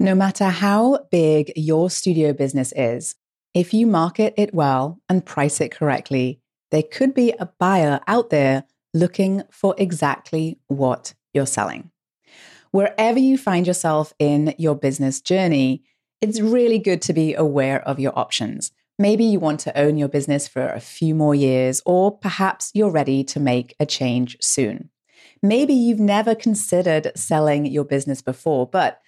No matter how big your studio business is, if you market it well and price it correctly, there could be a buyer out there looking for exactly what you're selling. Wherever you find yourself in your business journey, it's really good to be aware of your options. Maybe you want to own your business for a few more years, or perhaps you're ready to make a change soon. Maybe you've never considered selling your business before, but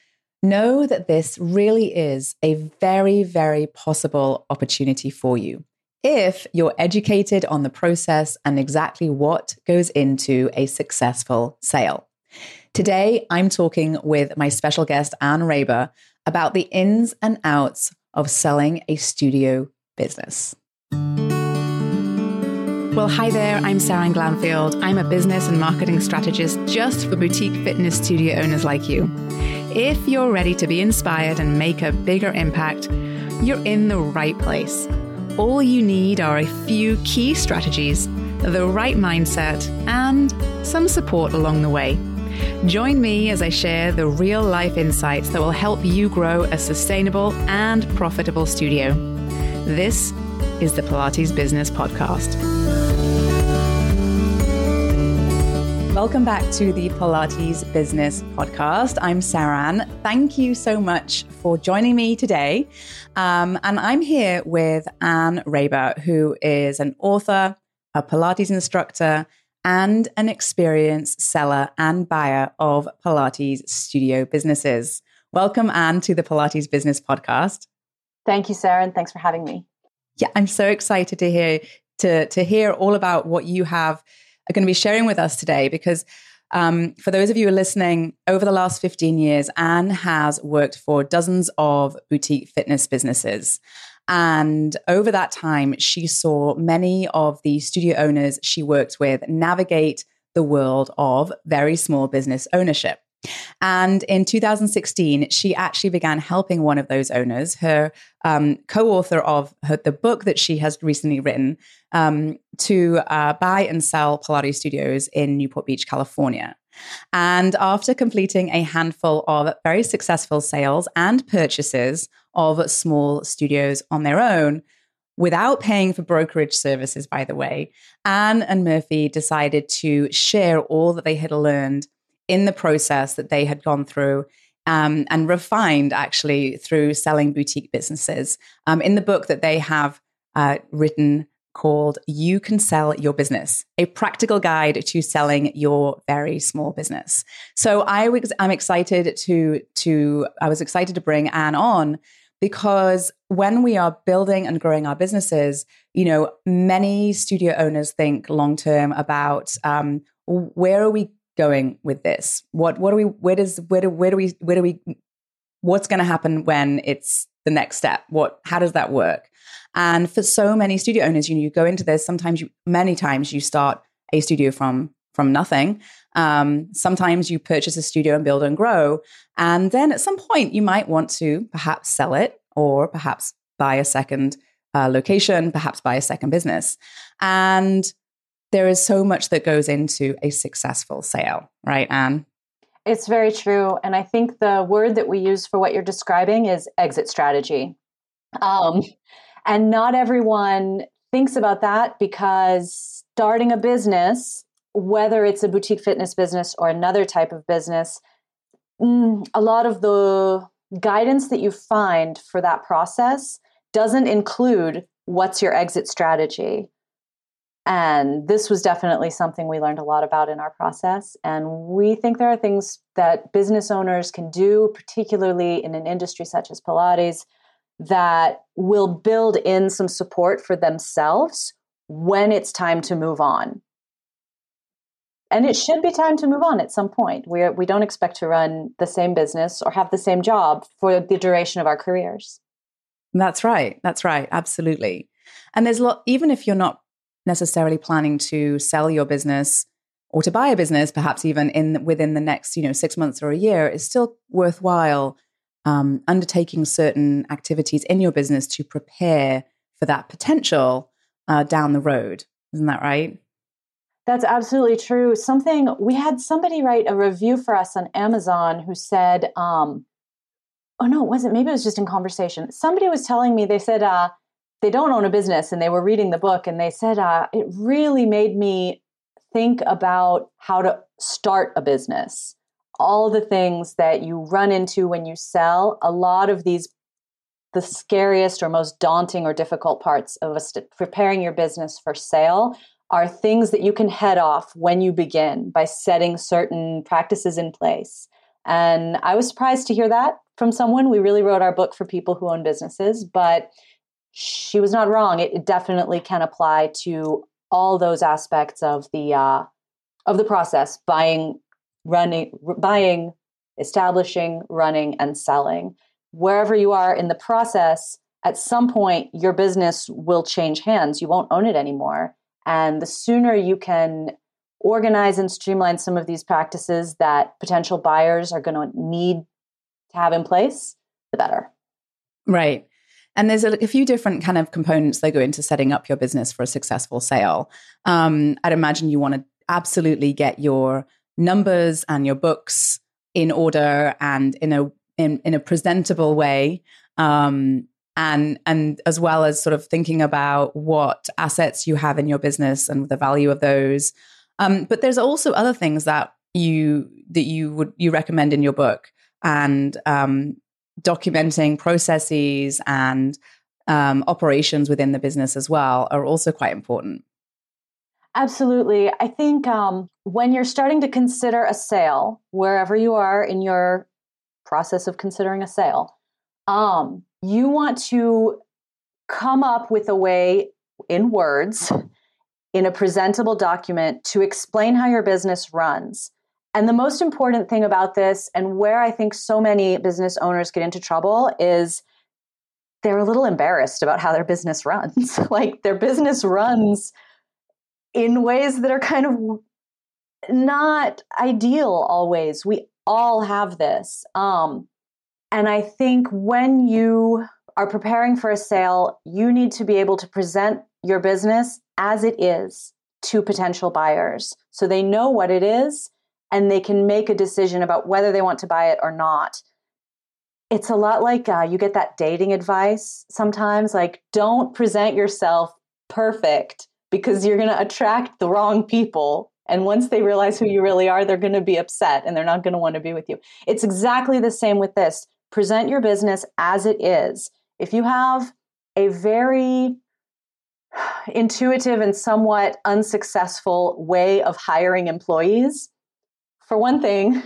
know that this really is a very, very possible opportunity for you if you're educated on the process and exactly what goes into a successful sale. Today, I'm talking with my special guest, Anne Raber, about the ins and outs of selling a studio business. Well, hi there, I'm Sarah Glanfield. I'm a business and marketing strategist just for boutique fitness studio owners like you. If you're ready to be inspired and make a bigger impact, you're in the right place. All you need are a few key strategies, the right mindset, and some support along the way. Join me as I share the real life insights that will help you grow a sustainable and profitable studio. This is the Pilates Business Podcast. Welcome back to the Pilates Business Podcast. I'm Saran. Thank you so much for joining me today. Um, and I'm here with Anne Raber, who is an author, a Pilates instructor, and an experienced seller and buyer of Pilates studio businesses. Welcome, Anne, to the Pilates Business Podcast. Thank you, Sarah, and thanks for having me. Yeah, I'm so excited to hear to to hear all about what you have are going to be sharing with us today because um, for those of you who are listening, over the last 15 years, Anne has worked for dozens of boutique fitness businesses. And over that time, she saw many of the studio owners she worked with navigate the world of very small business ownership. And in 2016, she actually began helping one of those owners, her um, co author of her, the book that she has recently written, um, to uh, buy and sell Pilates studios in Newport Beach, California. And after completing a handful of very successful sales and purchases of small studios on their own, without paying for brokerage services, by the way, Anne and Murphy decided to share all that they had learned in the process that they had gone through um, and refined actually through selling boutique businesses. Um, in the book that they have uh, written called You Can Sell Your Business, a practical guide to selling your very small business. So I was, I'm excited to, to, I was excited to bring Anne on because when we are building and growing our businesses, you know, many studio owners think long term about um, where are we going with this? What what do we where does where do where do we where do we what's going to happen when it's the next step? What how does that work? And for so many studio owners, you know, you go into this. Sometimes you many times you start a studio from from nothing. Um, sometimes you purchase a studio and build and grow, and then at some point you might want to perhaps sell it or perhaps buy a second uh, location, perhaps buy a second business, and there is so much that goes into a successful sale, right, Anne? It's very true. And I think the word that we use for what you're describing is exit strategy. Um, and not everyone thinks about that because starting a business, whether it's a boutique fitness business or another type of business, mm, a lot of the guidance that you find for that process doesn't include what's your exit strategy. And this was definitely something we learned a lot about in our process. And we think there are things that business owners can do, particularly in an industry such as Pilates, that will build in some support for themselves when it's time to move on. And it should be time to move on at some point. We, we don't expect to run the same business or have the same job for the duration of our careers. That's right. That's right. Absolutely. And there's a lot, even if you're not necessarily planning to sell your business or to buy a business, perhaps even in within the next you know six months or a year, it's still worthwhile um, undertaking certain activities in your business to prepare for that potential uh, down the road. Isn't that right? That's absolutely true. Something we had somebody write a review for us on Amazon who said, um, oh no, it wasn't. Maybe it was just in conversation. Somebody was telling me, they said, uh, they don't own a business and they were reading the book and they said, uh, it really made me think about how to start a business. All the things that you run into when you sell, a lot of these, the scariest or most daunting or difficult parts of st- preparing your business for sale are things that you can head off when you begin by setting certain practices in place. And I was surprised to hear that from someone. We really wrote our book for people who own businesses, but she was not wrong. It, it definitely can apply to all those aspects of the uh, of the process: buying, running, buying, establishing, running, and selling. Wherever you are in the process, at some point your business will change hands. You won't own it anymore, and the sooner you can organize and streamline some of these practices that potential buyers are going to need to have in place, the better. Right. And there's a, a, few different kind of components that go into setting up your business for a successful sale. Um, I'd imagine you want to absolutely get your numbers and your books in order and in a in, in a presentable way. Um, and and as well as sort of thinking about what assets you have in your business and the value of those. Um, but there's also other things that you that you would you recommend in your book and um, documenting processes and um, operations within the business as well are also quite important. Absolutely. I think um, when you're starting to consider a sale, wherever you are in your process of considering a sale, um, you want to come up with a way in words, in a presentable document, to explain how your business runs. And the most important thing about this, and where I think so many business owners get into trouble, is they're a little embarrassed about how their business runs. like their business runs in ways that are kind of not ideal always. We all have this. Um, and I think when you are preparing for a sale, you need to be able to present your business as it is to potential buyers so they know what it is and they can make a decision about whether they want to buy it or not. It's a lot like uh, you get that dating advice sometimes like, don't present yourself perfect because you're going to attract the wrong people. And once they realize who you really are, they're going to be upset and they're not going to want to be with you. It's exactly the same with this. Present your business as it is. If you have a very intuitive and somewhat unsuccessful way of hiring employees, for one thing,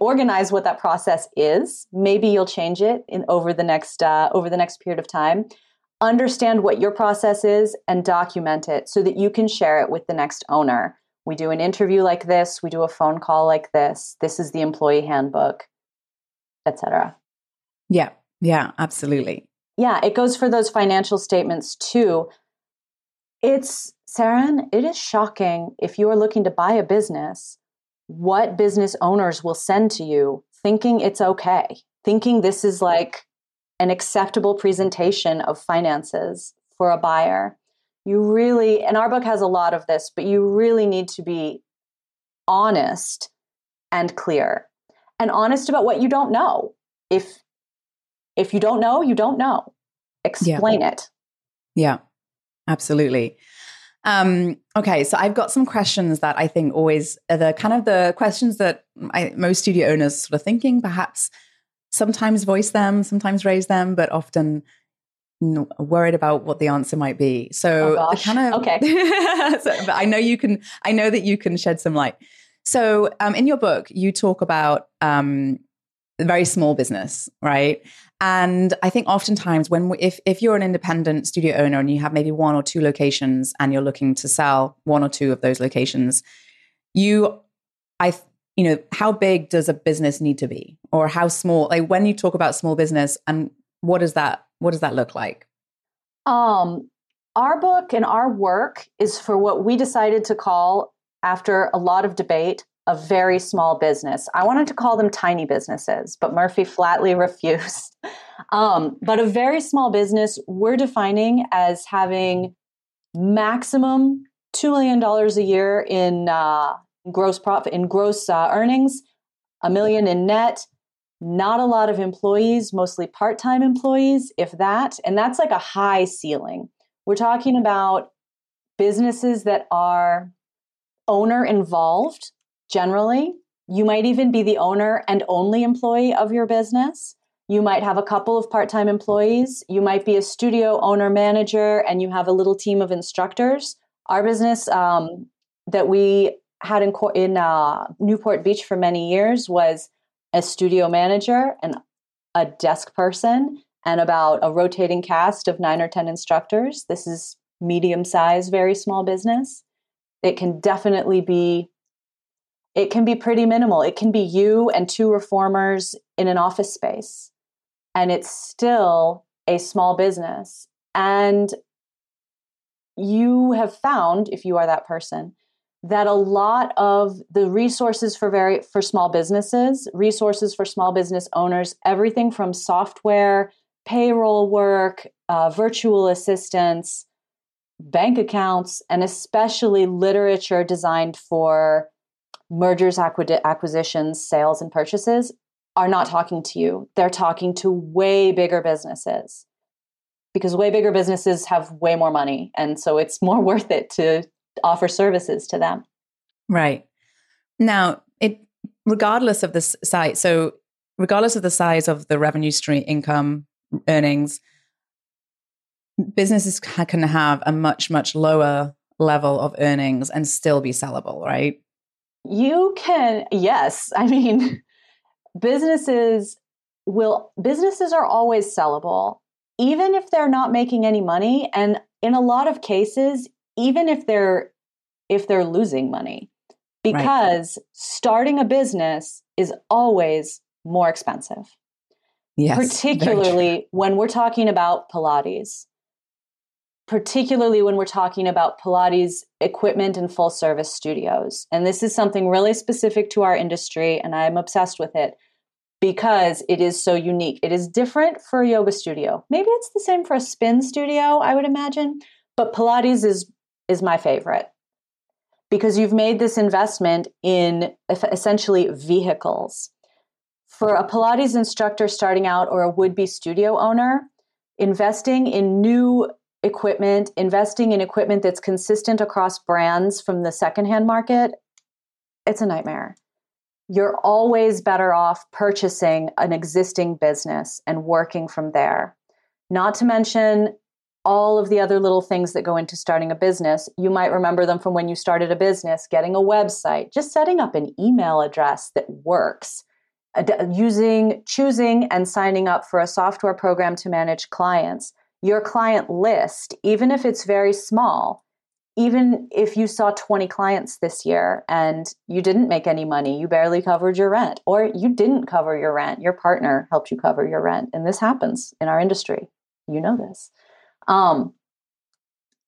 organize what that process is. Maybe you'll change it in over the next uh, over the next period of time. Understand what your process is and document it so that you can share it with the next owner. We do an interview like this. We do a phone call like this. This is the employee handbook, etc. Yeah, yeah, absolutely. Yeah, it goes for those financial statements too. It's Saren, it is shocking if you are looking to buy a business what business owners will send to you thinking it's okay, thinking this is like an acceptable presentation of finances for a buyer. You really, and our book has a lot of this, but you really need to be honest and clear and honest about what you don't know. If if you don't know, you don't know. Explain yeah. it. Yeah. Absolutely. Um, okay, so I've got some questions that I think always are the kind of the questions that I, most studio owners sort of thinking, perhaps sometimes voice them, sometimes raise them, but often worried about what the answer might be. So oh kind of okay. so, but I know you can. I know that you can shed some light. So um, in your book, you talk about um, very small business, right? And I think oftentimes when we, if if you're an independent studio owner and you have maybe one or two locations and you're looking to sell one or two of those locations, you I you know how big does a business need to be or how small like when you talk about small business and what does that what does that look like? Um our book and our work is for what we decided to call after a lot of debate a very small business. I wanted to call them tiny businesses, but Murphy flatly refused. Um, but a very small business, we're defining as having maximum $2 million a year in uh, gross profit, in gross uh, earnings, a million in net, not a lot of employees, mostly part time employees, if that. And that's like a high ceiling. We're talking about businesses that are owner involved generally. You might even be the owner and only employee of your business. You might have a couple of part time employees. You might be a studio owner manager and you have a little team of instructors. Our business um, that we had in, in uh, Newport Beach for many years was a studio manager and a desk person and about a rotating cast of nine or 10 instructors. This is medium size, very small business. It can definitely be it can be pretty minimal. It can be you and two reformers in an office space. And it's still a small business. And you have found, if you are that person, that a lot of the resources for very for small businesses, resources for small business owners, everything from software, payroll work, uh, virtual assistants, bank accounts, and especially literature designed for mergers, acquisitions, sales, and purchases are not talking to you. They're talking to way bigger businesses because way bigger businesses have way more money. And so it's more worth it to offer services to them. Right. Now, it regardless of the size, so regardless of the size of the revenue stream, income, earnings, businesses can have a much much lower level of earnings and still be sellable, right? You can, yes. I mean, businesses will businesses are always sellable even if they're not making any money and in a lot of cases even if they're if they're losing money because right. starting a business is always more expensive. Yes, particularly when we're talking about Pilates. Particularly when we're talking about Pilates equipment and full service studios. And this is something really specific to our industry, and I'm obsessed with it because it is so unique. It is different for a yoga studio. Maybe it's the same for a spin studio, I would imagine, but Pilates is is my favorite because you've made this investment in essentially vehicles. For a Pilates instructor starting out or a would be studio owner, investing in new equipment, investing in equipment that's consistent across brands from the secondhand market, it's a nightmare. You're always better off purchasing an existing business and working from there. Not to mention, all of the other little things that go into starting a business. You might remember them from when you started a business, getting a website, just setting up an email address that works, using, choosing, and signing up for a software program to manage clients. Your client list, even if it's very small, even if you saw 20 clients this year and you didn't make any money, you barely covered your rent, or you didn't cover your rent, your partner helped you cover your rent. And this happens in our industry. You know this um,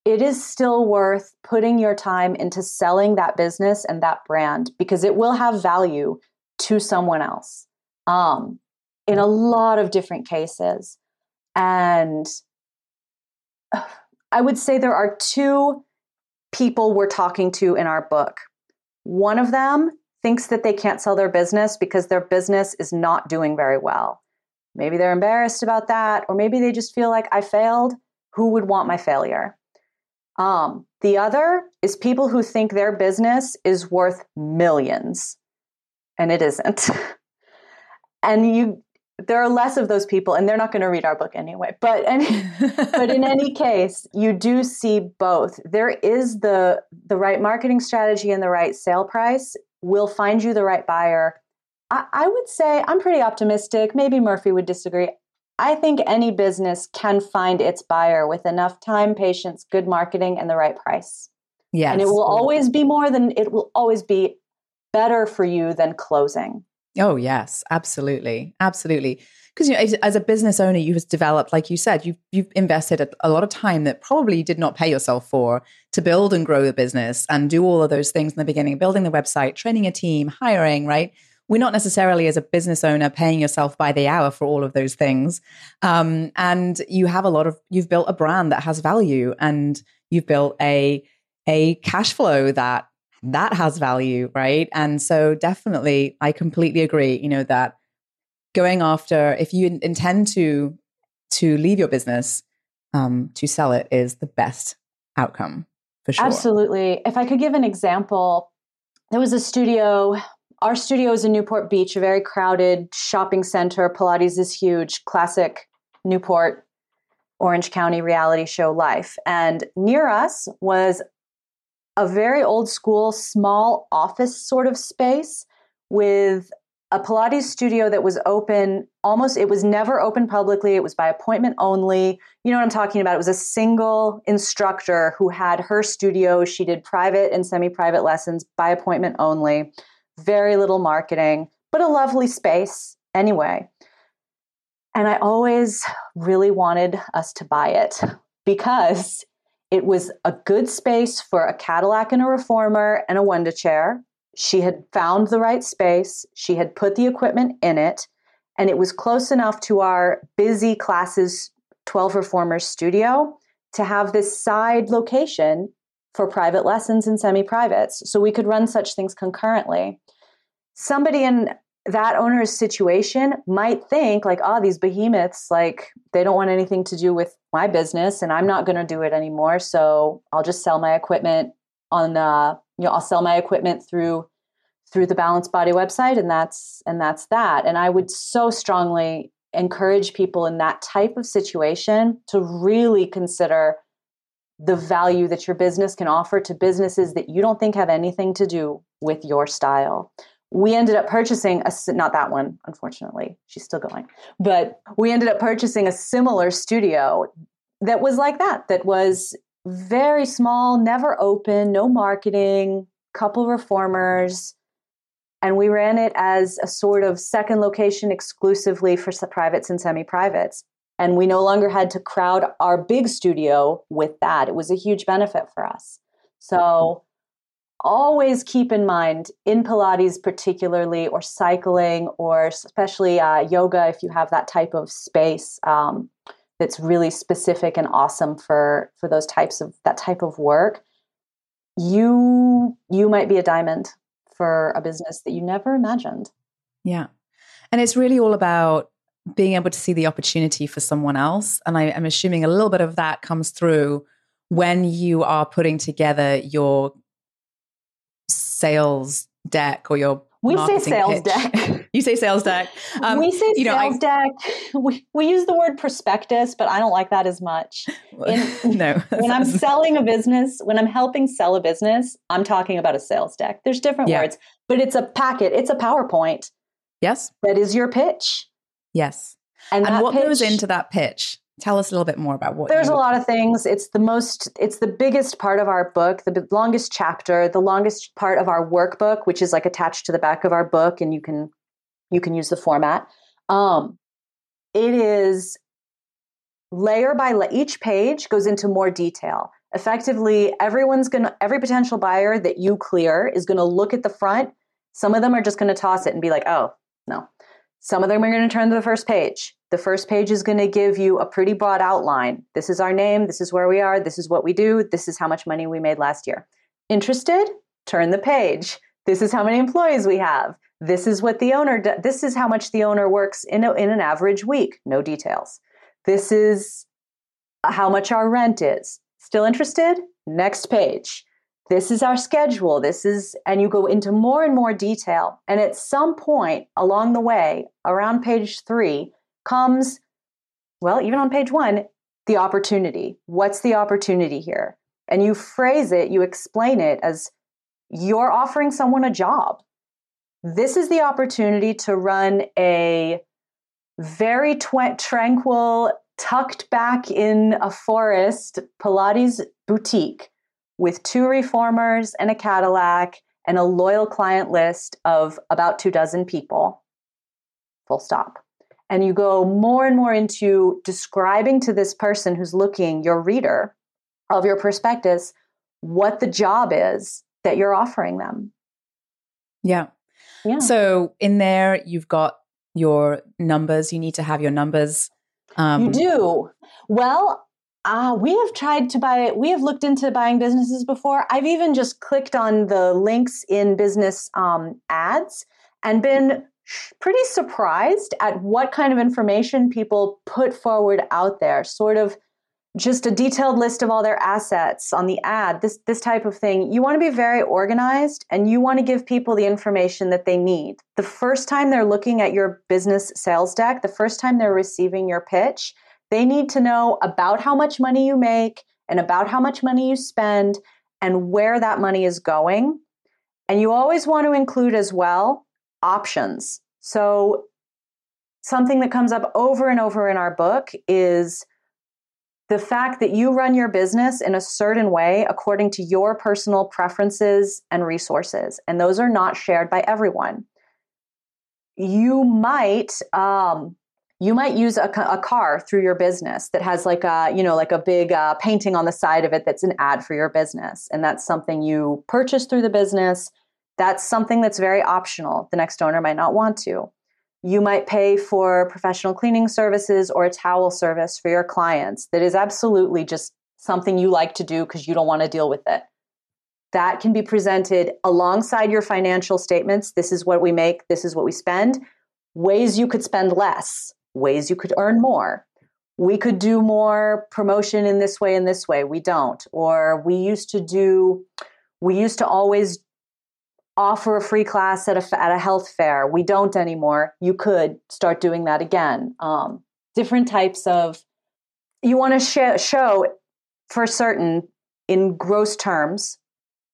it is still worth putting your time into selling that business and that brand because it will have value to someone else um, in a lot of different cases. And I would say there are two people we're talking to in our book. One of them thinks that they can't sell their business because their business is not doing very well. Maybe they're embarrassed about that, or maybe they just feel like I failed who would want my failure? Um, the other is people who think their business is worth millions, and it isn't. and you, there are less of those people, and they're not going to read our book anyway. But any, but in any case, you do see both. There is the the right marketing strategy and the right sale price will find you the right buyer. I, I would say I'm pretty optimistic. Maybe Murphy would disagree. I think any business can find its buyer with enough time, patience, good marketing, and the right price. Yes. And it will always be more than, it will always be better for you than closing. Oh, yes, absolutely. Absolutely. Because you know, as, as, a business owner, you've developed, like you said, you've, you've invested a, a lot of time that probably you did not pay yourself for to build and grow the business and do all of those things in the beginning, building the website, training a team, hiring, right? we're not necessarily as a business owner paying yourself by the hour for all of those things um, and you have a lot of you've built a brand that has value and you've built a a cash flow that that has value right and so definitely i completely agree you know that going after if you intend to to leave your business um, to sell it is the best outcome for sure. Absolutely. If I could give an example, there was a studio. Our studio is in Newport Beach, a very crowded shopping center. Pilates is huge, classic Newport, Orange County reality show life. And near us was a very old school, small office sort of space with a Pilates studio that was open almost, it was never open publicly. It was by appointment only. You know what I'm talking about? It was a single instructor who had her studio. She did private and semi private lessons by appointment only. Very little marketing, but a lovely space anyway. And I always really wanted us to buy it because it was a good space for a Cadillac and a reformer and a Wunda chair. She had found the right space, she had put the equipment in it, and it was close enough to our busy classes 12 reformers studio to have this side location for private lessons and semi privates. So we could run such things concurrently. Somebody in that owner's situation might think like oh these behemoths like they don't want anything to do with my business and i'm not going to do it anymore. So i'll just sell my equipment on uh, you know i'll sell my equipment through through the balanced body website and that's and that's that. And i would so strongly encourage people in that type of situation to really consider the value that your business can offer to businesses that you don't think have anything to do with your style we ended up purchasing a not that one unfortunately. She's still going. But we ended up purchasing a similar studio that was like that that was very small never open no marketing couple reformers. And we ran it as a sort of second location exclusively for privates and semi-privates. And we no longer had to crowd our big studio with that. It was a huge benefit for us. So always keep in mind in Pilates, particularly, or cycling, or especially uh, yoga, if you have that type of space um, that's really specific and awesome for for those types of that type of work, you you might be a diamond for a business that you never imagined. Yeah, and it's really all about being able to see the opportunity for someone else, and I, I'm assuming a little bit of that comes through when you are putting together your sales deck or your we say sales pitch. deck. you say sales deck. Um, we say you know, sales I, deck. We, we use the word prospectus, but I don't like that as much. In, no. when I'm selling a business, when I'm helping sell a business, I'm talking about a sales deck. There's different yeah. words, but it's a packet. It's a PowerPoint. Yes. That is your pitch. Yes. And, and what pitch, goes into that pitch? Tell us a little bit more about what. There's a lot of things. It's the most. It's the biggest part of our book, the longest chapter, the longest part of our workbook, which is like attached to the back of our book, and you can you can use the format. Um, it is layer by layer. Each page goes into more detail. Effectively, everyone's gonna every potential buyer that you clear is gonna look at the front. Some of them are just gonna toss it and be like, "Oh, no." Some of them are going to turn to the first page. The first page is going to give you a pretty broad outline. This is our name. This is where we are. This is what we do. This is how much money we made last year. Interested? Turn the page. This is how many employees we have. This is what the owner does. This is how much the owner works in, a, in an average week. No details. This is how much our rent is. Still interested? Next page this is our schedule. This is and you go into more and more detail. And at some point along the way around page 3 comes well even on page 1 the opportunity. What's the opportunity here? And you phrase it you explain it as you're offering someone a job. This is the opportunity to run a very tw- tranquil tucked back in a forest pilates boutique with two reformers and a Cadillac and a loyal client list of about two dozen people. Full stop. And you go more and more into describing to this person who's looking, your reader of your prospectus, what the job is that you're offering them. Yeah. Yeah. So in there, you've got your numbers. You need to have your numbers. Um, you do. Well, uh, we have tried to buy, we have looked into buying businesses before. I've even just clicked on the links in business um, ads and been pretty surprised at what kind of information people put forward out there, sort of just a detailed list of all their assets on the ad, this, this type of thing. You want to be very organized and you want to give people the information that they need. The first time they're looking at your business sales deck, the first time they're receiving your pitch, they need to know about how much money you make and about how much money you spend and where that money is going. And you always want to include as well options. So, something that comes up over and over in our book is the fact that you run your business in a certain way according to your personal preferences and resources, and those are not shared by everyone. You might um, you might use a, a, car through your business that has like a you know like a big uh, painting on the side of it that's an ad for your business and that's something you purchase through the business. That's something that's very optional. The next owner might not want to. You might pay for professional cleaning services or a towel service for your clients that is absolutely just something you like to do because you don't want to deal with it. That can be presented alongside your financial statements. This is what we make. This is what we spend. Ways you could spend less ways you could earn more. We could do more promotion in this way and this way. We don't. Or we used to do, we used to always offer a free class at a, at a health fair. We don't anymore. You could start doing that again. Um, different types of, you want to sh- show for certain in gross terms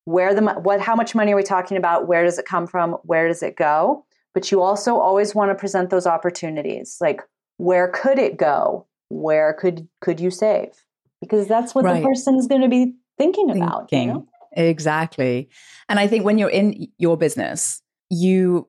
where the what how much money are we talking about where does it come from where does it go but you also always want to present those opportunities like where could it go where could could you save because that's what right. the person is going to be thinking, thinking. about you know? exactly and i think when you're in your business you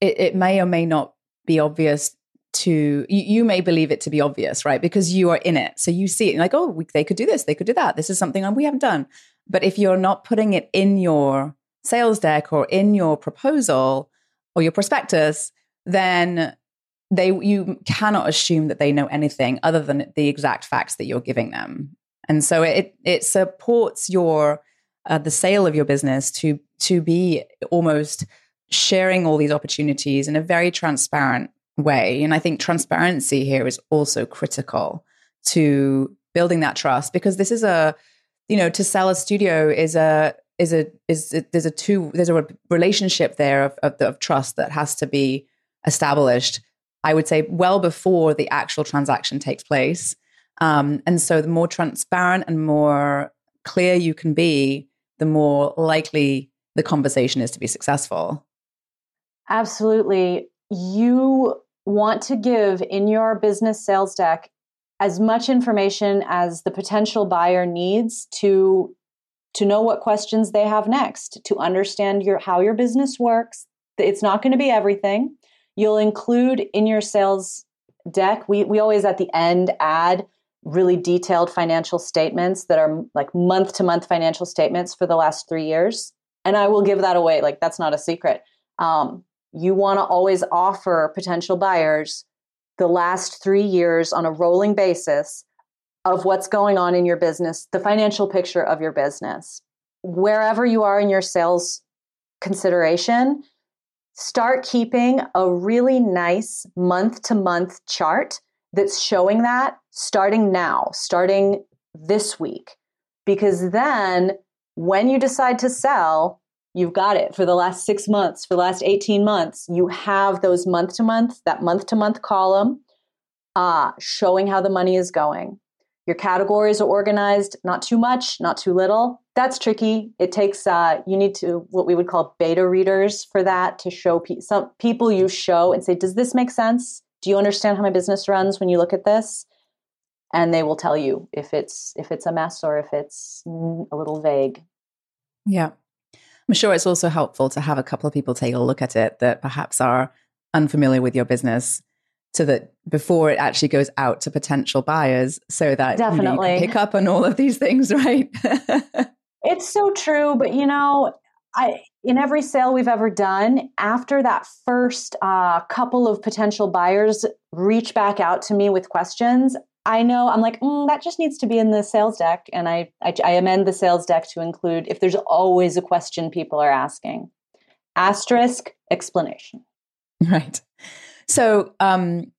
it, it may or may not be obvious to you, you, may believe it to be obvious right because you are in it so you see it like oh we, they could do this they could do that this is something we haven't done but if you're not putting it in your sales deck or in your proposal or your prospectus, then they you cannot assume that they know anything other than the exact facts that you're giving them. And so it it supports your uh, the sale of your business to to be almost sharing all these opportunities in a very transparent way. And I think transparency here is also critical to building that trust because this is a you know to sell a studio is a is a is a, there's a two there's a relationship there of, of, of trust that has to be established i would say well before the actual transaction takes place. Um, and so the more transparent and more clear you can be the more likely the conversation is to be successful. Absolutely. You want to give in your business sales deck as much information as the potential buyer needs to to know what questions they have next, to understand your how your business works. It's not going to be everything. You'll include in your sales deck. We we always at the end add really detailed financial statements that are like month to month financial statements for the last three years. And I will give that away. Like that's not a secret. Um, you want to always offer potential buyers the last three years on a rolling basis of what's going on in your business, the financial picture of your business. Wherever you are in your sales consideration, start keeping a really nice month to month chart that's showing that starting now, starting this week. Because then when you decide to sell, you've got it for the last six months, for the last 18 months. You have those month to month, that month to month column uh, showing how the money is going. Your categories are organized, not too much, not too little. That's tricky. It takes, uh, you need to, what we would call beta readers for that to show pe- some people you show and say, does this make sense? Do you understand how my business runs when you look at this? And they will tell you if it's if it's a mess or if it's a little vague. Yeah. I'm sure it's also helpful to have a couple of people take a look at it that perhaps are unfamiliar with your business so that before it actually goes out to potential buyers so that definitely you, know, you pick up on all of these things right? It's so true but you know i in every sale we've ever done after that first uh, couple of potential buyers reach back out to me with questions i know i'm like mm, that just needs to be in the sales deck and I, I i amend the sales deck to include if there's always a question people are asking. Asterisk explanation. Right. So, um,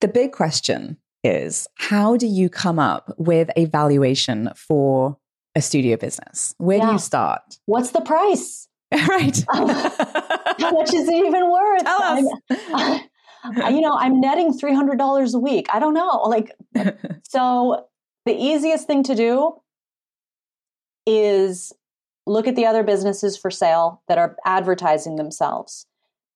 the big question is how do you come up with a valuation for a studio business? Where yeah. do you start? What's the price? right. how much is it even worth? Tell us. I, you know, I'm netting $300 a week. I don't know. Like, so the easiest thing to do is look at the other businesses for sale that are advertising themselves.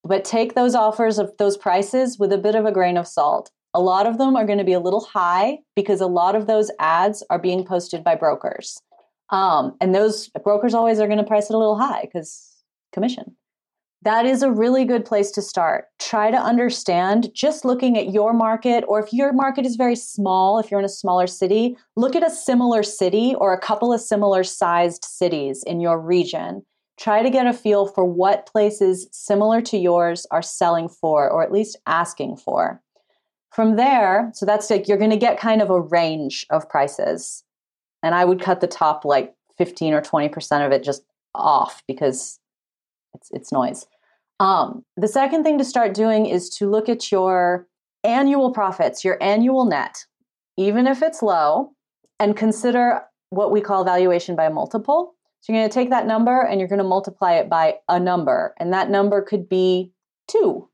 But take those offers of those prices with a bit of a grain of salt. A lot of them are going to be a little high because a lot of those ads are being posted by brokers. Um, and those brokers always are going to price it a little high because commission. That is a really good place to start. Try to understand just looking at your market, or if your market is very small, if you're in a smaller city, look at a similar city or a couple of similar sized cities in your region try to get a feel for what places similar to yours are selling for or at least asking for. From there, so that's like you're going to get kind of a range of prices. And I would cut the top like 15 or 20% of it just off because it's it's noise. Um, the second thing to start doing is to look at your annual profits, your annual net, even if it's low, and consider what we call valuation by multiple. So you're going to take that number and you're going to multiply it by a number. And that number could be two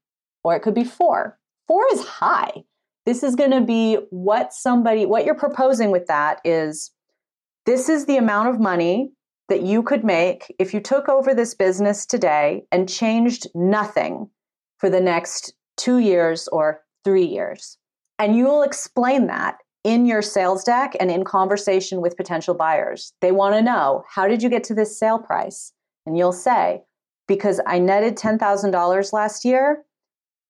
or it could be four. Four is high. This is going to be what somebody, what you're proposing with that is this is the amount of money that you could make if you took over this business today and changed nothing for the next two years or three years. And you will explain that in your sales deck and in conversation with potential buyers. They want to know how did you get to this sale price? And you'll say, because I netted $10,000 last year.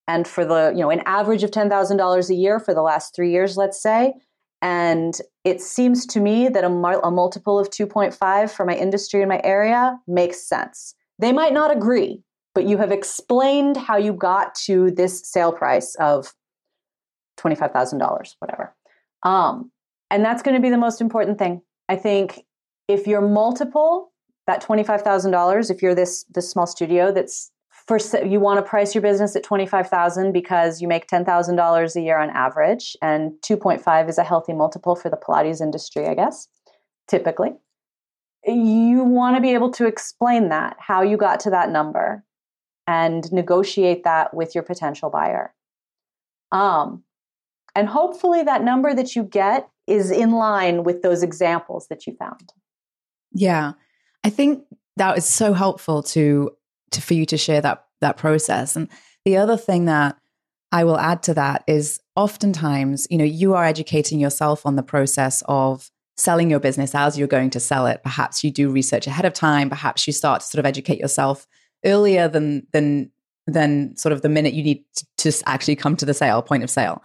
And for the, you know, an average of $10,000 a year for the last three years, let's say. And it seems to me that a, a multiple of 2.5 for my industry and my area makes sense. They might not agree, but you have explained how you got to this sale price of $25,000, whatever. Um, and that's going to be the most important thing. I think if you're multiple, that $25,000, if you're this, this small studio that's for, you want to price your business at 25,000 because you make $10,000 a year on average and 2.5 is a healthy multiple for the Pilates industry, I guess, typically. You want to be able to explain that, how you got to that number and negotiate that with your potential buyer. Um, and hopefully, that number that you get is in line with those examples that you found. Yeah. I think that is so helpful to, to for you to share that that process. And the other thing that I will add to that is oftentimes, you know, you are educating yourself on the process of selling your business as you're going to sell it. Perhaps you do research ahead of time. Perhaps you start to sort of educate yourself earlier than than than sort of the minute you need to, to actually come to the sale point of sale.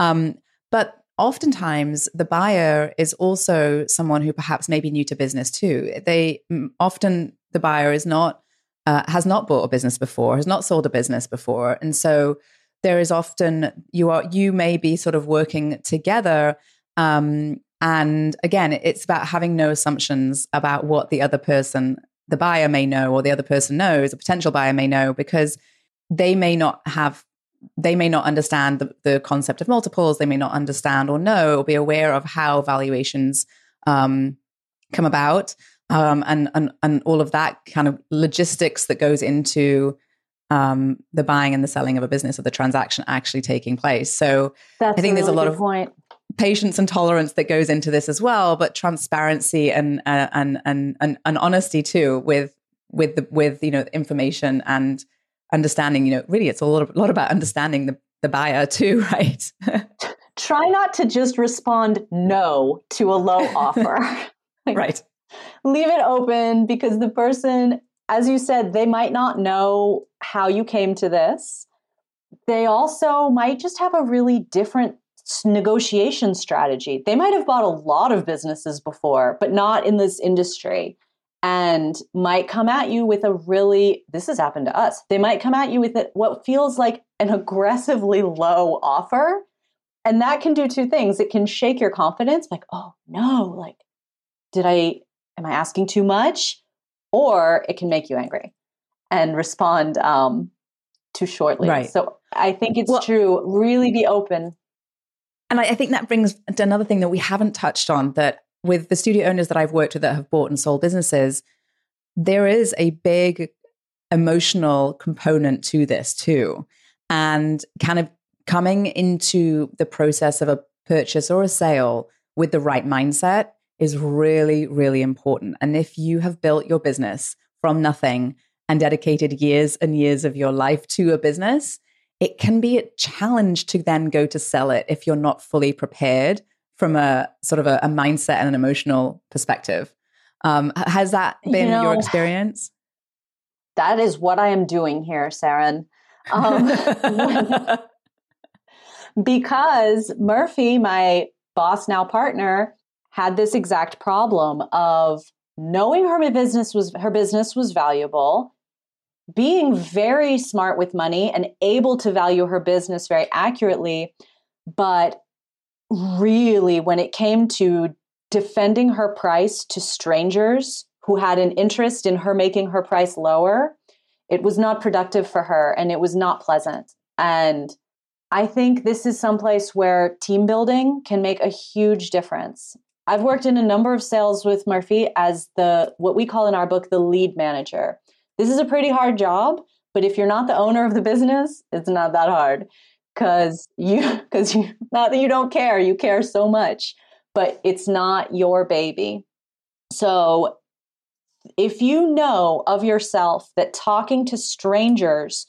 Um, but oftentimes the buyer is also someone who perhaps may be new to business too. They often the buyer is not uh, has not bought a business before, has not sold a business before, and so there is often you are you may be sort of working together. Um, and again, it's about having no assumptions about what the other person, the buyer may know, or the other person knows, a potential buyer may know, because they may not have they may not understand the, the concept of multiples. They may not understand or know or be aware of how valuations um, come about um, and, and, and all of that kind of logistics that goes into um, the buying and the selling of a business or the transaction actually taking place. So That's I think there's a lot of point. patience and tolerance that goes into this as well, but transparency and uh, and, and and and honesty too with with the with you know information and understanding, you know, really it's a lot, a lot about understanding the, the buyer too, right? Try not to just respond no to a low offer. like, right. Leave it open because the person, as you said, they might not know how you came to this. They also might just have a really different negotiation strategy. They might have bought a lot of businesses before, but not in this industry and might come at you with a really this has happened to us they might come at you with what feels like an aggressively low offer and that can do two things it can shake your confidence like oh no like did i am i asking too much or it can make you angry and respond um, too shortly. Right. So I think it's well, true. Really be open. And I, I think that brings to another thing that we haven't touched on that with the studio owners that I've worked with that have bought and sold businesses, there is a big emotional component to this too. And kind of coming into the process of a purchase or a sale with the right mindset is really, really important. And if you have built your business from nothing and dedicated years and years of your life to a business, it can be a challenge to then go to sell it if you're not fully prepared from a sort of a, a mindset and an emotional perspective. Um, has that been you know, your experience? That is what I am doing here, Saren. Um, because Murphy, my boss now partner, had this exact problem of knowing her business was her business was valuable being very smart with money and able to value her business very accurately. But really, when it came to defending her price to strangers who had an interest in her making her price lower, it was not productive for her and it was not pleasant. And I think this is someplace where team building can make a huge difference. I've worked in a number of sales with Murphy as the what we call in our book the lead manager. This is a pretty hard job, but if you're not the owner of the business, it's not that hard because you because you not that you don't care, you care so much, but it's not your baby. So if you know of yourself that talking to strangers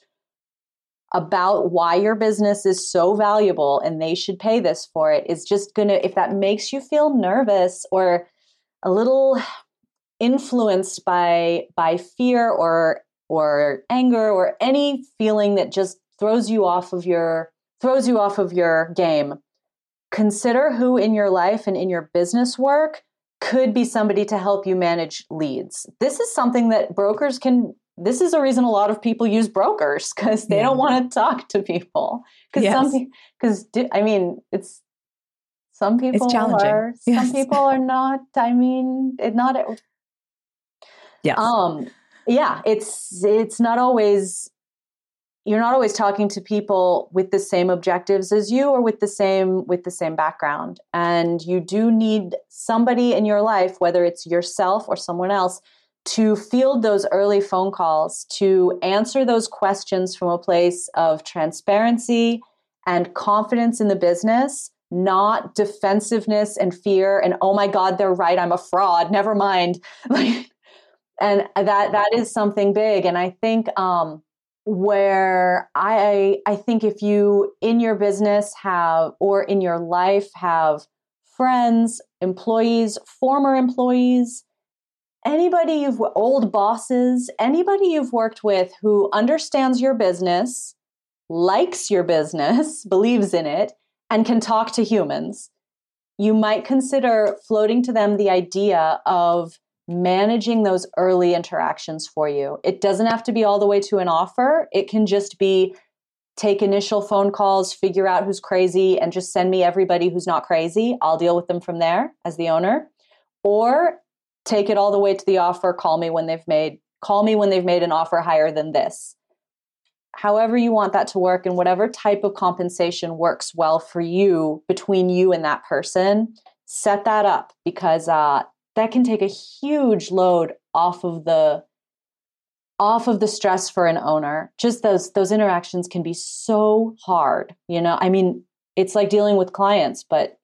about why your business is so valuable and they should pay this for it is just to if that makes you feel nervous or a little influenced by by fear or or anger or any feeling that just throws you off of your throws you off of your game consider who in your life and in your business work could be somebody to help you manage leads this is something that brokers can this is a reason a lot of people use brokers because they yeah. don't want to talk to people because yes. some because i mean it's some people it's challenging. are yes. some people are not i mean it not yeah. Um, yeah, it's it's not always you're not always talking to people with the same objectives as you or with the same with the same background. And you do need somebody in your life whether it's yourself or someone else to field those early phone calls to answer those questions from a place of transparency and confidence in the business not defensiveness and fear and oh my god they're right i'm a fraud never mind. Like and that that is something big. And i think um, where i i think if you in your business have or in your life have friends employees former employees anybody you've old bosses anybody you've worked with who understands your business likes your business believes in it and can talk to humans you might consider floating to them the idea of managing those early interactions for you. It doesn't have to be all the way to an offer. It can just be take initial phone calls, figure out who's crazy, and just send me everybody who's not crazy. I'll deal with them from there as the owner. Or take it all the way to the offer, call me when they've made call me when they've made an offer higher than this. However you want that to work and whatever type of compensation works well for you between you and that person, set that up because uh, that can take a huge load off of the off of the stress for an owner. Just those those interactions can be so hard you know? I mean it's like dealing with clients but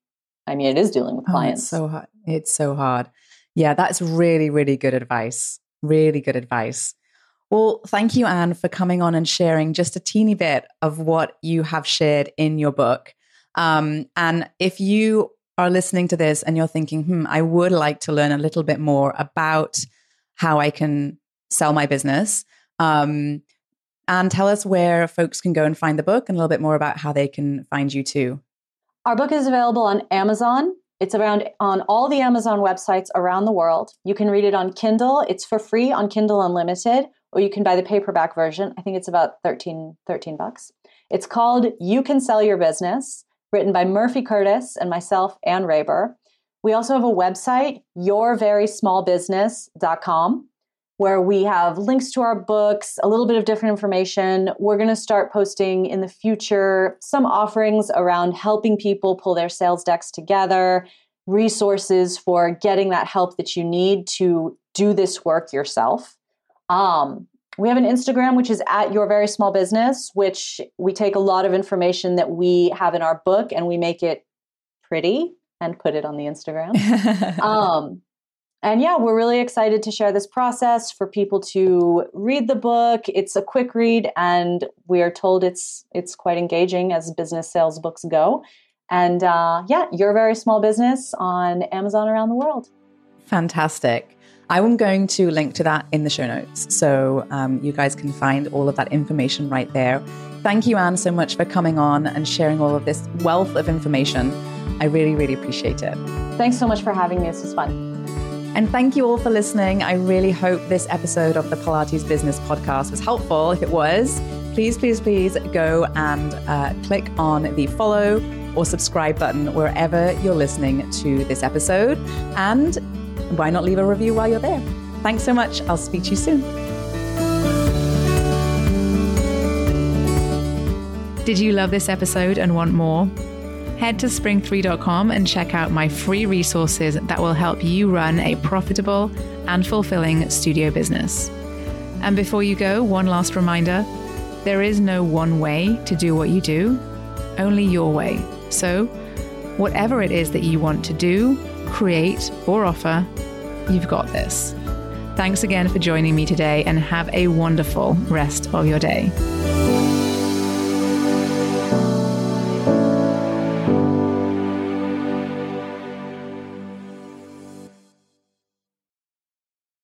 i mean it is dealing with clients oh, it's so hard it's so hard. Yeah that's really really good advice really good advice. Well thank you anne for coming on and sharing just a teeny bit of what you have shared in your book. Um, and if you are listening to this and you're thinking, hmm, I would like to learn a little bit more about how I can sell my business. Um, and tell us where folks can go and find the book and a little bit more about how they can find you too. Our book is available on Amazon. It's around on all the Amazon websites around the world. You can read it on Kindle. It's for free on Kindle Unlimited, or you can buy the paperback version. I think it's about 13, 13 bucks. It's called You Can Sell Your Business written by Murphy Curtis and myself, Anne Raber. We also have a website, yourverysmallbusiness.com. where we have links to our books, a little bit of different information. We're going to start posting in the future some offerings around helping people pull their sales decks together, resources for getting that help that you need to do this work yourself. Um, we have an Instagram, which is at your very small business, which we take a lot of information that we have in our book and we make it pretty and put it on the Instagram. um, and yeah, we're really excited to share this process for people to read the book. It's a quick read, and we are told it's it's quite engaging as business sales books go. And uh, yeah, your very small business on Amazon around the world. Fantastic. I'm going to link to that in the show notes. So um, you guys can find all of that information right there. Thank you, Anne, so much for coming on and sharing all of this wealth of information. I really, really appreciate it. Thanks so much for having me. This was fun. And thank you all for listening. I really hope this episode of the Pilates Business Podcast was helpful. If it was, please, please, please go and uh, click on the follow or subscribe button wherever you're listening to this episode. And why not leave a review while you're there? Thanks so much. I'll speak to you soon. Did you love this episode and want more? Head to spring3.com and check out my free resources that will help you run a profitable and fulfilling studio business. And before you go, one last reminder there is no one way to do what you do, only your way. So, whatever it is that you want to do, create, or offer, you've got this. Thanks again for joining me today and have a wonderful rest of your day.